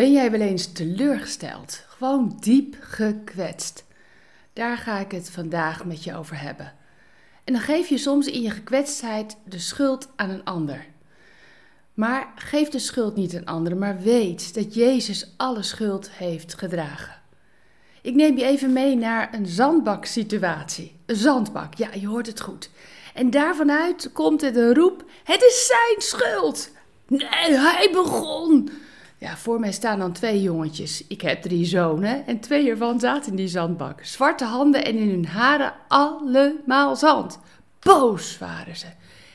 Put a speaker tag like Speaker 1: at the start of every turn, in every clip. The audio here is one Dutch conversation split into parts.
Speaker 1: Ben jij wel eens teleurgesteld? Gewoon diep gekwetst? Daar ga ik het vandaag met je over hebben. En dan geef je soms in je gekwetstheid de schuld aan een ander. Maar geef de schuld niet aan anderen, maar weet dat Jezus alle schuld heeft gedragen. Ik neem je even mee naar een zandbaksituatie. Een zandbak, ja, je hoort het goed. En daarvanuit komt er de roep: Het is zijn schuld! Nee, hij begon! Ja, voor mij staan dan twee jongetjes. Ik heb drie zonen en twee ervan zaten in die zandbak. Zwarte handen en in hun haren allemaal zand. Boos waren ze.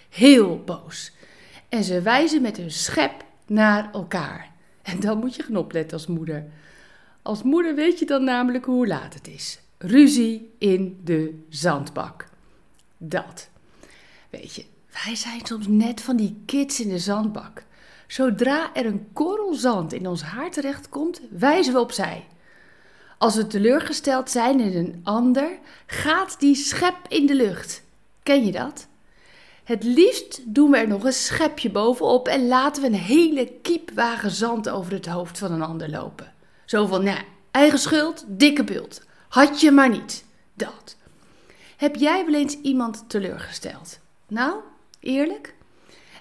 Speaker 1: Heel boos. En ze wijzen met hun schep naar elkaar. En dan moet je gaan opletten als moeder. Als moeder weet je dan namelijk hoe laat het is. Ruzie in de zandbak. Dat. Weet je, wij zijn soms net van die kids in de zandbak. Zodra er een korrel zand in ons haar terechtkomt, wijzen we opzij. Als we teleurgesteld zijn in een ander, gaat die schep in de lucht. Ken je dat? Het liefst doen we er nog een schepje bovenop en laten we een hele kiepwagen zand over het hoofd van een ander lopen. Zo van, nou, eigen schuld, dikke bult. Had je maar niet. Dat. Heb jij wel eens iemand teleurgesteld? Nou, eerlijk?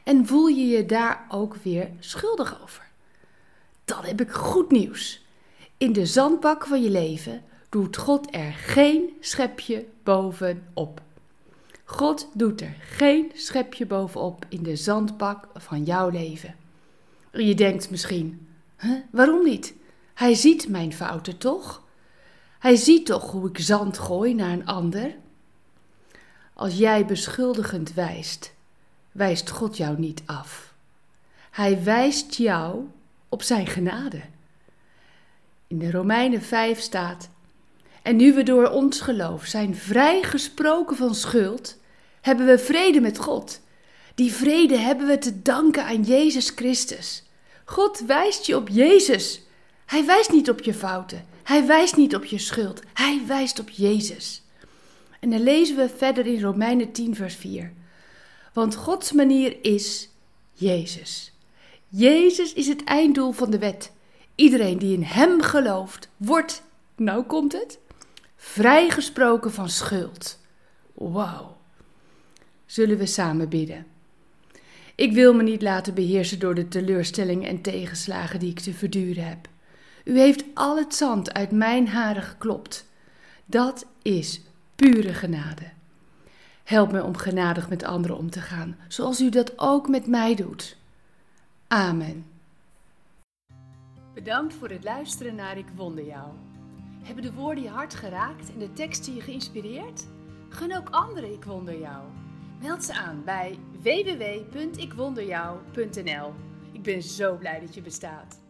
Speaker 1: En voel je je daar ook weer schuldig over? Dan heb ik goed nieuws. In de zandbak van je leven doet God er geen schepje bovenop. God doet er geen schepje bovenop in de zandbak van jouw leven. Je denkt misschien, waarom niet? Hij ziet mijn fouten toch? Hij ziet toch hoe ik zand gooi naar een ander? Als jij beschuldigend wijst, wijst God jou niet af. Hij wijst jou op zijn genade. In de Romeinen 5 staat: En nu we door ons geloof zijn vrijgesproken van schuld, hebben we vrede met God. Die vrede hebben we te danken aan Jezus Christus. God wijst je op Jezus. Hij wijst niet op je fouten. Hij wijst niet op je schuld. Hij wijst op Jezus. En dan lezen we verder in Romeinen 10, vers 4. Want Gods manier is Jezus. Jezus is het einddoel van de wet. Iedereen die in Hem gelooft, wordt, nou komt het, vrijgesproken van schuld. Wauw. Zullen we samen bidden? Ik wil me niet laten beheersen door de teleurstellingen en tegenslagen die ik te verduren heb. U heeft al het zand uit mijn haren geklopt. Dat is pure genade. Help me om genadig met anderen om te gaan, zoals u dat ook met mij doet. Amen. Bedankt voor het luisteren naar Ik Wonder Jou. Hebben de woorden je hart geraakt en de teksten je geïnspireerd? Gun ook anderen Ik Wonder Jou. Meld ze aan bij www.ikwonderjou.nl. Ik ben zo blij dat je bestaat.